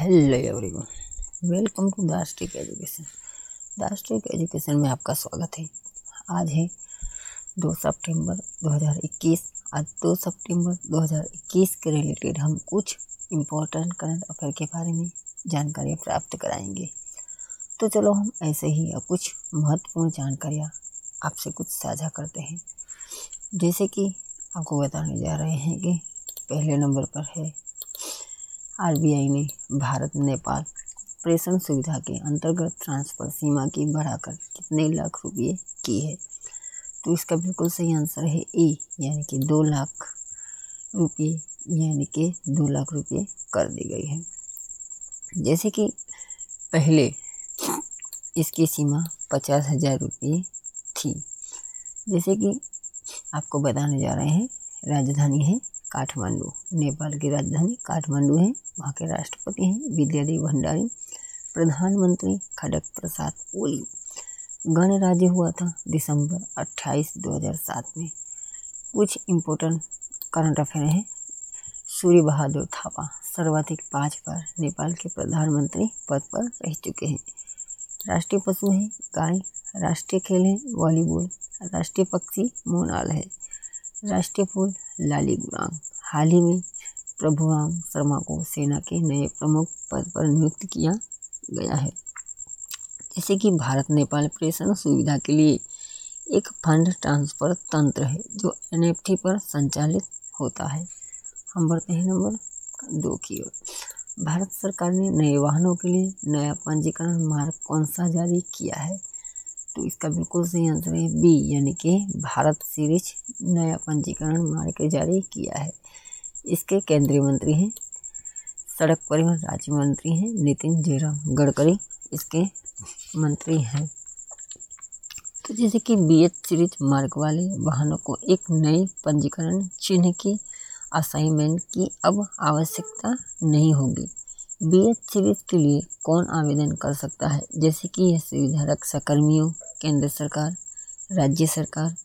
Hello everyone welcome to दास्टिक education दास्टिक education में आपका स्वागत है। आज है दो सितंबर 2021 आज दो सितंबर 2021 के रिलेटेड हम कुछ इम्पोर्टेंट करंट अफेयर के बारे में जानकारियाँ प्राप्त कराएँगे। तो चलो हम ऐसे ही कुछ महत्वपूर्ण जानकारियाँ आपसे कुछ साझा करते हैं। जैसे कि आपको बताने जा रहे हैं कि पहले नंबर पर है आरबीआई ने भारत, नेपाल प्रेषण सुविधा के अंतर्गत ट्रांसफ़र सीमा की बढ़ाकर कितने लाख रुपए की है? तो इसका बिल्कुल सही आंसर है ए, यानी कि दो लाख रुपये, यानी कि दो लाख रुपये कर दी गई है। जैसे कि पहले इसकी सीमा पचास हज़ार रुपये थी। जैसे कि आपको बताने जा रहे हैं, राजधानी है काठमांडू, नेपाल की राजधानी काठमांडू है, वहाँ के राष्ट्रपति हैं, विद्यादेव भंडारी, प्रधानमंत्री खड़ग प्रसाद ओली। गणराज्य हुआ था दिसंबर 28 2007 में। कुछ इम्पोर्टेंट करंट अफेयर हैं। सूर्य बहादुर थापा सर्वाधिक पाँच बार नेपाल के प्रधानमंत्री पद पर रह चुके हैं। राष्ट्रीय पशु हैं, गाय, राष्ट्रीय खेल है, वॉलीबॉल, राष्ट्रीय पक्षी, मोनाल है। राष्ट्रीय फूल, लाली गुरांग हाल ही में प्रभुराम शर्मा को सेना के नए प्रमुख पद पर नियुक्त किया गया है। जैसे कि भारत, नेपाल प्रेषण सुविधा के लिए एक फंड ट्रांसफ़र तंत्र है, जो एनएफटी पर संचालित होता है। हम बढ़ते हैं नंबर दो की ओर। भारत सरकार ने नए वाहनों के लिए नया पंजीकरण मार्ग कौन सा जारी किया है? तो इसका बिल्कुल सही आंसर है बी यानी कि भारत सीरीज़ नया पंजीकरण मार्ग जारी किया है। इसके केंद्रीय मंत्री हैं, सड़क परिवहन राज्य मंत्री हैं, नितिन जयराम गडकरी इसके मंत्री हैं। तो जैसे कि बी एच सीरीज़ मार्ग वाले वाहनों को एक नए पंजीकरण चिन्ह की असाइनमेंट की अब आवश्यकता नहीं होगी। बी एच सीरीज़ के लिए कौन आवेदन कर सकता है? जैसे कि यह सुविधा रक्षा कर्मियों केंद्र सरकार, राज्य सरकार,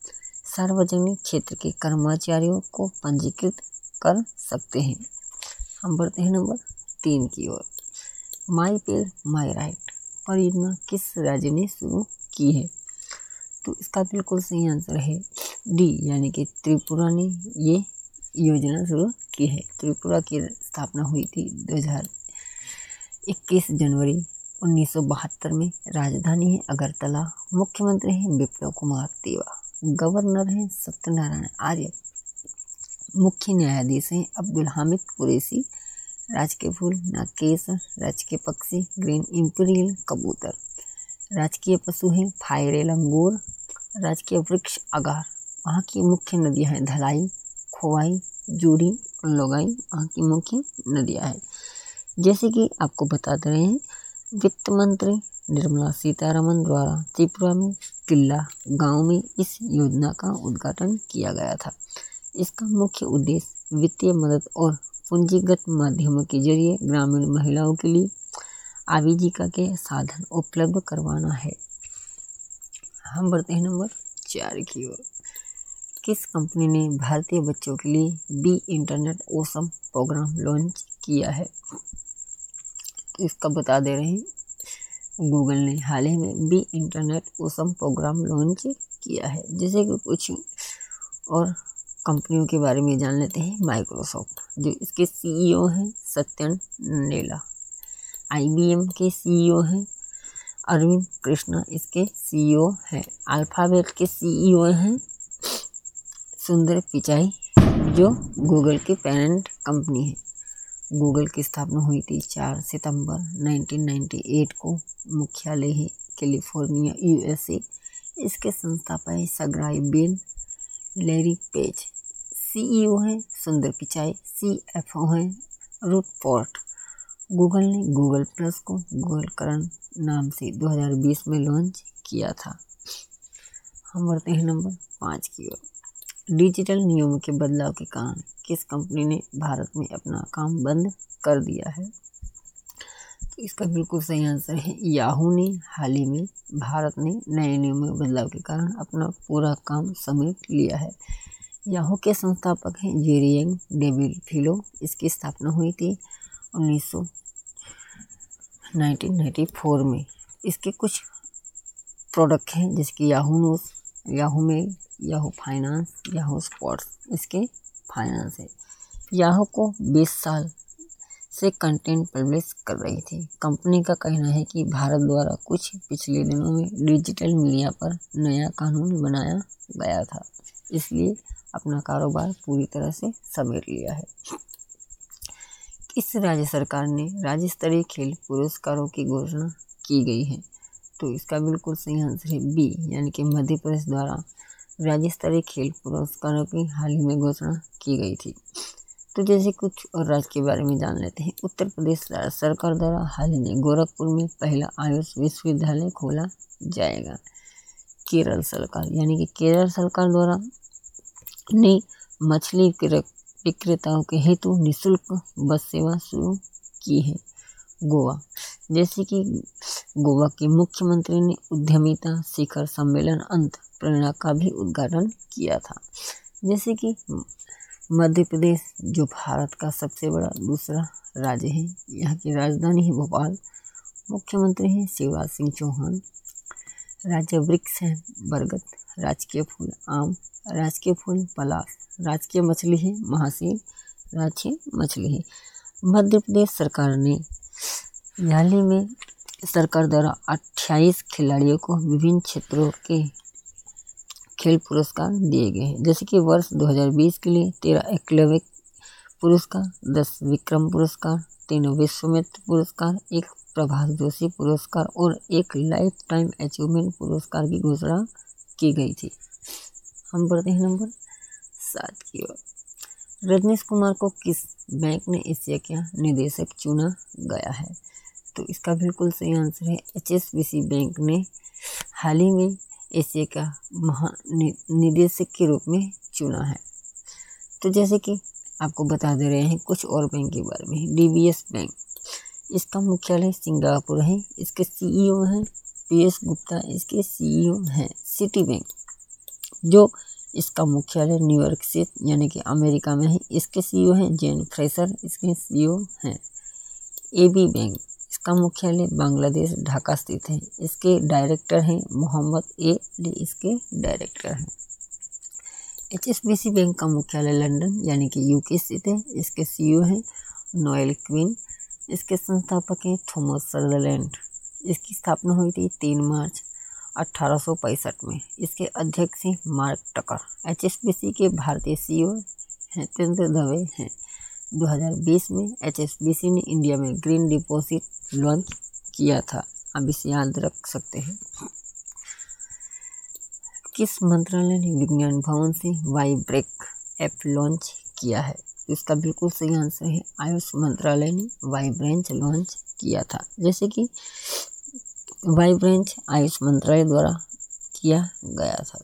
सार्वजनिक क्षेत्र के कर्मचारियों को पंजीकृत कर सकते हैं। हम बढ़ते हैं नंबर तीन की ओर। माई पेड़ माई राइट परियोजना किस राज्य ने शुरू की है? तो इसका बिल्कुल सही आंसर है डी यानी कि त्रिपुरा ने ये योजना शुरू की है। त्रिपुरा की स्थापना हुई थी 2000 इक्कीस जनवरी उन्नीस सौ बहत्तर में। राजधानी है अगरतला। मुख्यमंत्री हैं विप्लव कुमार देवा गवर्नर हैं सत्यनारायण आर्य। मुख्य न्यायाधीश हैं अब्दुल हामिद कुरैसी राजकीय फूल नाकेश, राजकीय पक्षी ग्रीन इम्पीरियल कबूतर, राजकीय पशु हैं फायरे लंगूर, राजकीय वृक्ष अगार। वहाँ की मुख्य नदियाँ हैं धलाई, खोवाई, जूरी और लोगाई। वहाँ की मुख्य नदियाँ हैं। जैसे कि आपको बताते रहे हैं, वित्त मंत्री निर्मला सीतारमन द्वारा त्रिपुरा में किला गाँव में इस योजना का उद्घाटन किया गया था। इसका मुख्य उद्देश्य वित्तीय मदद और पूंजीगत माध्यमों के ज़रिए ग्रामीण महिलाओं के लिए आजीविका के साधन उपलब्ध करवाना है। हम बढ़ते हैं नंबर चार की ओर। किस कंपनी ने भारतीय बच्चों के लिए be internet awesome program launch किया है? तो इसका बता दे रहे हैं, गूगल ने हाल ही में be internet awesome program launch किया है। जैसे कि कुछ और कंपनियों के बारे में जान लेते हैं। माइक्रोसॉफ्ट जो इसके सीईओ हैं, सत्यन नेला आईबीएम के सीईओ हैं, अरविंद कृष्णा इसके सीईओ हैं। अल्फ़ाबेट के सीईओ हैं, सुंदर पिचाई, जो गूगल की पेरेंट कंपनी है। गूगल की स्थापना हुई थी चार सितंबर 1998 को। मुख्यालय है कैलिफ़ोर्निया यूएसए इसके संस्थापक सग्राई बिल लेरी पेज। सीईओ हैं, सुंदर पिचाई। सीएफओ हैं रूट पोर्ट गूगल ने गूगल प्लस को गूगल करण नाम से 2020 में लॉन्च किया था। हम बढ़ते हैं नंबर पाँच की ओर। डिजिटल नियमों के बदलाव के कारण किस कंपनी ने भारत में अपना काम बंद कर दिया है? इसका बिल्कुल सही आंसर है याहू ने हाल ही में भारत ने नए नियमों के बदलाव के कारण अपना पूरा काम समेट लिया है। याहू के संस्थापक हैं जेरियंग डेविड फिलो। इसकी स्थापना हुई थी उन्नीस 1994 में। इसके कुछ प्रोडक्ट हैं जैसे कि Yahoo news Yahoo mail, Yahoo finance, Yahoo sports, इसके फाइनेंस है। याहू को 20 साल से कंटेंट पब्लिश कर रही थी। कंपनी का कहना है कि भारत द्वारा कुछ पिछले दिनों में डिजिटल मीडिया पर नया कानून बनाया गया था। इसलिए अपना कारोबार पूरी तरह से समेट लिया है। इस राज्य सरकार ने राज्य स्तरीय खेल पुरस्कारों की घोषणा की गई है। तो इसका बिल्कुल सही आंसर है बी यानी कि मध्य प्रदेश द्वारा राज्य स्तरीय खेल पुरस्कारों की हाल ही में घोषणा की गई थी। तो जैसे कुछ और राज्य के बारे में जान लेते हैं। उत्तर प्रदेश सरकार द्वारा हाल ही में गोरखपुर में पहला आयुष विश्वविद्यालय खोला जाएगा। केरल सरकार, यानी कि केरल सरकार द्वारा ने मछली विक्रेताओं के हेतु निःशुल्क बस सेवा शुरू की है गोवा। जैसे कि गोवा के मुख्यमंत्री ने उद्यमिता शिखर सम्मेलन अंत, प्रेरणा का भी उद्घाटन किया था। जैसे कि मध्य प्रदेश, जो भारत का सबसे बड़ा दूसरा राज्य है, यहाँ की राजधानी है भोपाल। मुख्यमंत्री हैं शिवराज सिंह चौहान। राज्य वृक्ष है बरगद, राजकीय फूल आम, राजकीय फूल पलाश, राजकीय मछली है महासीर राजकीय मछली है। मध्य प्रदेश सरकार ने हाल ही में सरकार द्वारा अट्ठाईस खिलाड़ियों को विभिन्न क्षेत्रों के खेल पुरस्कार दिए गए हैं। जैसे कि वर्ष 2020 के लिए तेरह एकलव्य पुरस्कार, दस विक्रम पुरस्कार, तीन विश्वमित्र पुरस्कार, एक प्रभास जोशी पुरस्कार और एक लाइफ टाइम अचीवमेंट पुरस्कार की घोषणा की गई थी। हम बढ़ते हैं नंबर सात की ओर। रजनीश कुमार को किस बैंक ने एशिया का निदेशक चुना गया है? तो इसका बिल्कुल सही आंसर है HSBC बैंक ने। हाल ही में एशिया का महा निदेशक के रूप में चुना है। तो जैसे कि आपको बता दे रहे हैं कुछ और बैंक के बारे में। डीबीएस बैंक इसका मुख्यालय सिंगापुर है। इसके सीईओ हैं पीएस गुप्ता। इसके सीईओ हैं सिटी बैंक, जो इसका मुख्यालय न्यूयॉर्क से, यानी कि अमेरिका में है। इसके सीईओ हैं जेन फ्रेसर। इसके सीईओ हैं एबी बैंक इसका मुख्यालय बांग्लादेश, ढाका स्थित है। इसके डायरेक्टर हैं मोहम्मद ए. अली इसके डायरेक्टर हैं। एचएसबीसी बैंक का मुख्यालय लंदन, यानी कि यूके स्थित है। इसके सीईओ हैं नोएल क्वीन। इसके संस्थापक हैं थॉमस सदरलैंड। इसकी स्थापना हुई थी तीन मार्च अट्ठारह में। इसके अध्यक्ष हैं मार्क टकर। एचएसबीसी के भारतीय सीईओ हैं, तेंद्र दवे हैं। 2020 में एचएसबीसी ने इंडिया में ग्रीन डिपॉजिट लॉन्च किया था। आप इसे याद रख सकते हैं। किस मंत्रालय ने विज्ञान भवन से वाई ब्रेक ऐप लॉन्च किया है? इसका बिल्कुल सही आंसर है, आयुष मंत्रालय ने वाई ब्रेंच लॉन्च किया था। जैसे कि वाई ब्रेंच आयुष मंत्रालय द्वारा किया गया था।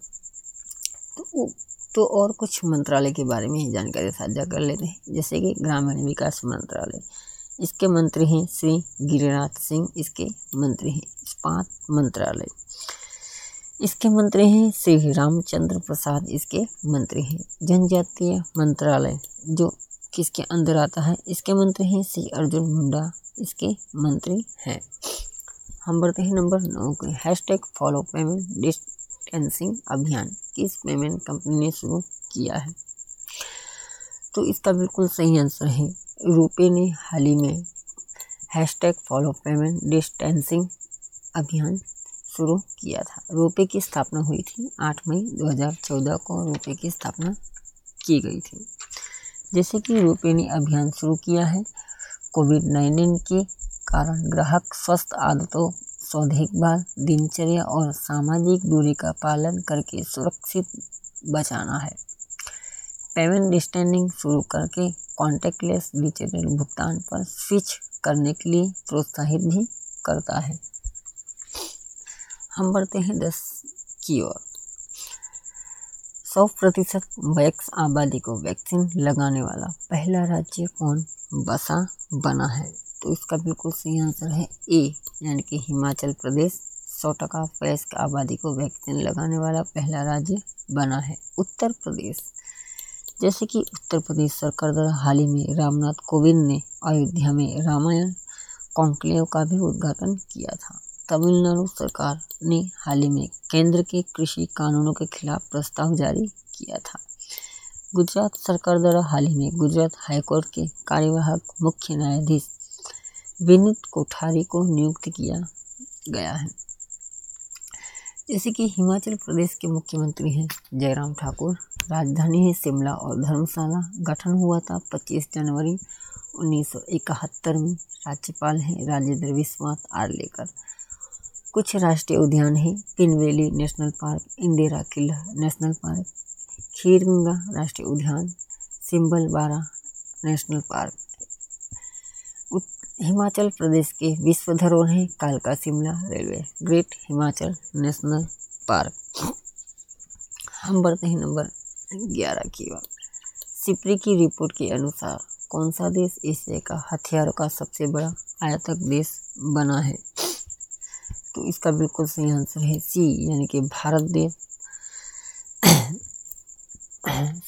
तो तो और कुछ मंत्रालय के बारे में जानकारी साझा कर लेते हैं। जैसे कि ग्रामीण विकास मंत्रालय। इसके मंत्री हैं श्री गिरिराज सिंह, इसके मंत्री हैं इस्पात मंत्रालय। इसके मंत्री हैं श्री रामचंद्र प्रसाद, इसके मंत्री हैं जनजातीय मंत्रालय, जो किसके अंदर आता है? इसके मंत्री हैं श्री अर्जुन मुंडा, इसके मंत्री हैं। हम बढ़ते हैं नंबर नौ के। Hashtag follow payment distancing अभियान, किस पेमेंट कंपनी ने शुरू किया है? तो इसका बिल्कुल सही आंसर है रूपे ने हाल ही में हैशटैग फॉलो पेमेंट डिस्टेंसिंग अभियान शुरू किया था। रूपे की स्थापना हुई थी 8 मई 2014 को रूपे की स्थापना की गई थी। जैसे कि रूपे ने अभियान शुरू किया है कोविड नाइन्टीन के कारण ग्राहक स्वस्थ आदतों देखभाल दिनचर्या और सामाजिक दूरी का पालन करके सुरक्षित बचाना है। पेमेंट डिस्टेंडिंग शुरू करके कॉन्टेक्टलेस डिजिटल भुगतान पर स्विच करने के लिए प्रोत्साहित भी करता है। हम बढ़ते हैं दस की ओर। सौ प्रतिशत वैक्स आबादी को वैक्सीन लगाने वाला पहला राज्य कौन? बसा बना है। तो इसका बिल्कुल सही आंसर है ए, यानी कि हिमाचल प्रदेश। सौ टका वयस्क आबादी को वैक्सीन लगाने वाला पहला राज्य बना है उत्तर प्रदेश। जैसे कि उत्तर प्रदेश सरकार द्वारा हाल ही में रामनाथ कोविंद ने अयोध्या में रामायण कॉन्क्लेव का भी उद्घाटन किया था। तमिलनाडु सरकार ने हाल ही में केंद्र के कृषि कानूनों के खिलाफ प्रस्ताव जारी किया था। गुजरात सरकार द्वारा हाल ही में गुजरात हाईकोर्ट के कार्यवाहक मुख्य न्यायाधीश विनीत कोठारी को नियुक्त किया गया है। जैसे कि हिमाचल प्रदेश के मुख्यमंत्री हैं जयराम ठाकुर। राजधानी है शिमला और धर्मशाला। गठन हुआ था 25 जनवरी उन्नीस सौ इकहत्तर में। राज्यपाल हैं राजेंद्र विश्वनाथ आर्लेकर। कुछ राष्ट्रीय उद्यान हैं Pin Valley national park, Inderkilla national park, Kheerganga राष्ट्रीय उद्यान, सिंबल बारा नेशनल पार्क। हिमाचल प्रदेश के विश्व धरोहर है कालका Shimla railway, great Himachal national park. हम बढ़ते हैं नंबर ग्यारह की ओर। सिपरी की रिपोर्ट के अनुसार, कौन सा देश एशिया का हथियारों का सबसे बड़ा आयातक देश बना है? तो इसका बिल्कुल सही आंसर है सी, यानी कि भारत देश।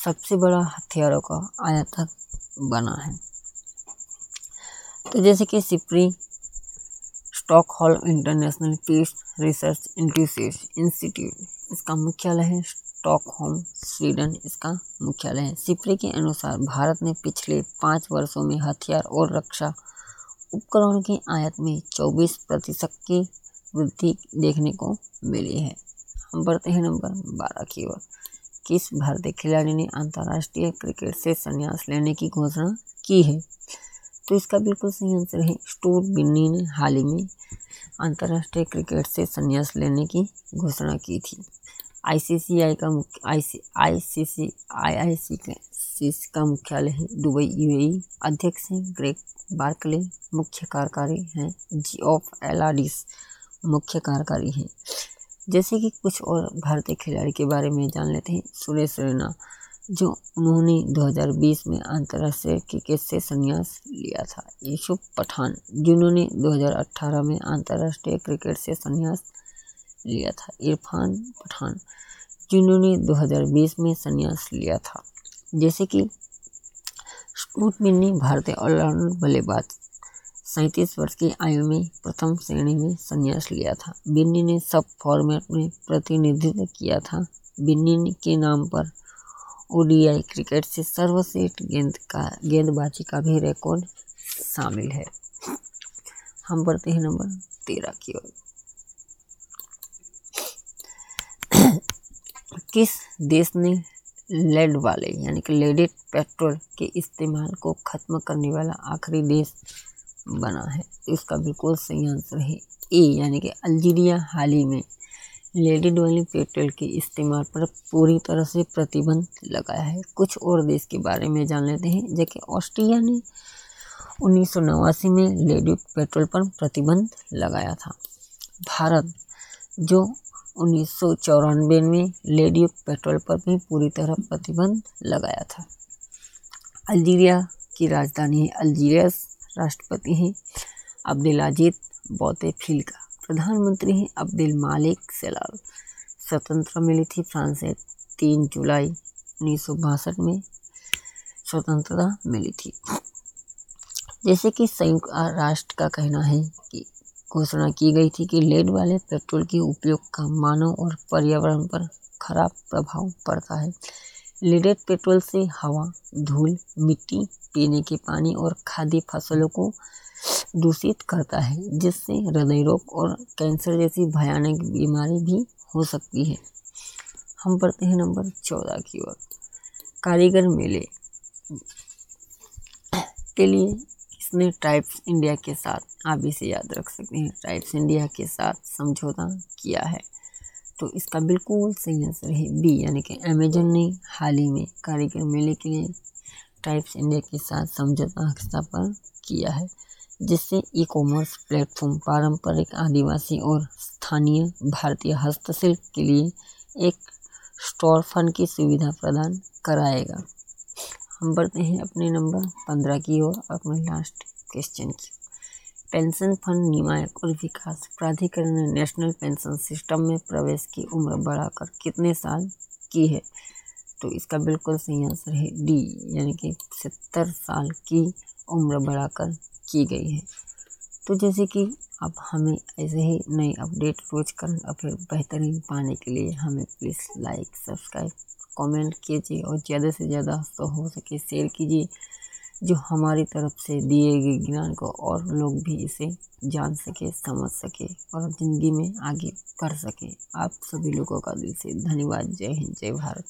सबसे बड़ा हथियारों का आयातक बना है। तो जैसे कि SIPRI Stockholm international peace research institute, इसका मुख्यालय है स्टॉकहोम, स्वीडन, इसका मुख्यालय है। सिप्री के अनुसार भारत ने पिछले पाँच वर्षों में हथियार और रक्षा उपकरणों की आयात में 24 प्रतिशत की वृद्धि देखने को मिली है। हम बढ़ते हैं नंबर बारह की ओर। किस भारतीय खिलाड़ी ने अंतर्राष्ट्रीय क्रिकेट से संन्यास लेने की घोषणा की है? तो इसका बिल्कुल सही आंसर है। स्टोर बिन्नी ने हाल ही में अंतर्राष्ट्रीय क्रिकेट से संन्यास लेने की घोषणा की थी। आईसीसीआई का मुख्य आईसीसी आईआईसी के मुख्यालय है दुबई। यूएई अध्यक्ष हैं ग्रेक बार्कले, मुख्य कार्यकारी हैं जी ऑफ़ एलाडिस मुख्य कार्यकारी हैं। जैसे कि कुछ और भारतीय खिलाड़ी के बारे में जान लेते हैं। सुरेश रैना जो उन्होंने 2020 में अंतर्राष्ट्रीय क्रिकेट से संन्यास लिया था। यूसुफ पठान, जिन्होंने 2018 में अंतर्राष्ट्रीय क्रिकेट से संन्यास लिया था। इरफान पठान, जिन्होंने 2020 में संन्यास लिया था। जैसे कि स्टूट मिन्नी भारतीय ऑलराउंडर बल्लेबाज सैंतीस वर्ष की आयु में प्रथम श्रेणी में संन्यास लिया था। बिन्नी ने सब फॉर्मेट में प्रतिनिधित्व किया था। बिन्नी के नाम पर ओडीआई क्रिकेट से सर्वश्रेष्ठ गेंद का, गेंदबाजी का भी रिकॉर्ड शामिल है। हम बढ़ते हैं नंबर तेरह की ओर। किस देश ने लेड वाले, यानी कि लेडेड पेट्रोल के इस्तेमाल को खत्म करने वाला आखिरी देश बना है? इसका बिल्कुल सही आंसर है ए यानी कि अल्जीरिया हाल ही में। लेडी वाली पेट्रोल के इस्तेमाल पर पूरी तरह से प्रतिबंध लगाया है। कुछ और देश के बारे में जान लेते हैं, जैसे ऑस्ट्रिया ने उन्नीस सौ नवासी में लेडी पेट्रोल पर प्रतिबंध लगाया था। भारत, जो उन्नीस सौ चौरानबे में लेडी पेट्रोल पर भी पूरी तरह प्रतिबंध लगाया था। अल्जीरिया की राजधानी है अल्जीरियस राष्ट्रपति हैं अब्दुल अजीत बोतेफिल्का। प्रधानमंत्री हैं अब्दुल मालिक सलाल स्वतंत्रता मिली थी फ्रांस से, तीन जुलाई उन्नीस सौ बासठ में स्वतंत्रता मिली थी। जैसे कि संयुक्त राष्ट्र का कहना है कि घोषणा की गई थी कि लेड वाले पेट्रोल के उपयोग का मानव और पर्यावरण पर खराब प्रभाव पड़ता है। लेडेड पेट्रोल से हवा, धूल, मिट्टी, पीने के पानी और खाद्य फ़सलों को दूषित करता है, जिससे हृदय रोग और कैंसर जैसी भयानक बीमारी भी हो सकती है। हम पढ़ते हैं नंबर चौदह की ओर। कारीगर मेले। के लिए इसने ट्राइब्स इंडिया के साथ, आप इसे याद रख सकते हैं, ट्राइब्स इंडिया के साथ समझौता किया है। तो इसका बिल्कुल सही आंसर है बी, यानी कि अमेजन ने हाल ही में कारीगर मेले के लिए टाइप्स इंडिया के साथ समझौता हस्ताक्षर किया है। जिससे ई कॉमर्स प्लेटफॉर्म पारंपरिक आदिवासी और स्थानीय भारतीय हस्तशिल्प के लिए एक स्टोर फंड की सुविधा प्रदान कराएगा। हम बढ़ते हैं अपने नंबर पंद्रह की ओर, अपने लास्ट क्वेश्चन की। पेंशन फंड नियामक और विकास प्राधिकरण ने नेशनल पेंशन सिस्टम में प्रवेश की उम्र बढ़ाकर कितने साल की है? तो इसका बिल्कुल सही आंसर है डी, यानी कि सत्तर साल की उम्र बढ़ाकर की गई है। तो जैसे कि अब हमें ऐसे ही नए अपडेट रोज करंट अफेयर बेहतरीन पाने के लिए हमें प्लीज़ लाइक सब्सक्राइब कमेंट कीजिए और ज़्यादा से ज़्यादा तो हो सके शेयर कीजिए, जो हमारी तरफ़ से दिए गए ज्ञान को और लोग भी इसे जान सके, समझ सके और ज़िंदगी में आगे बढ़ सके। आप सभी लोगों का दिल से धन्यवाद। जय हिंद, जय भारत।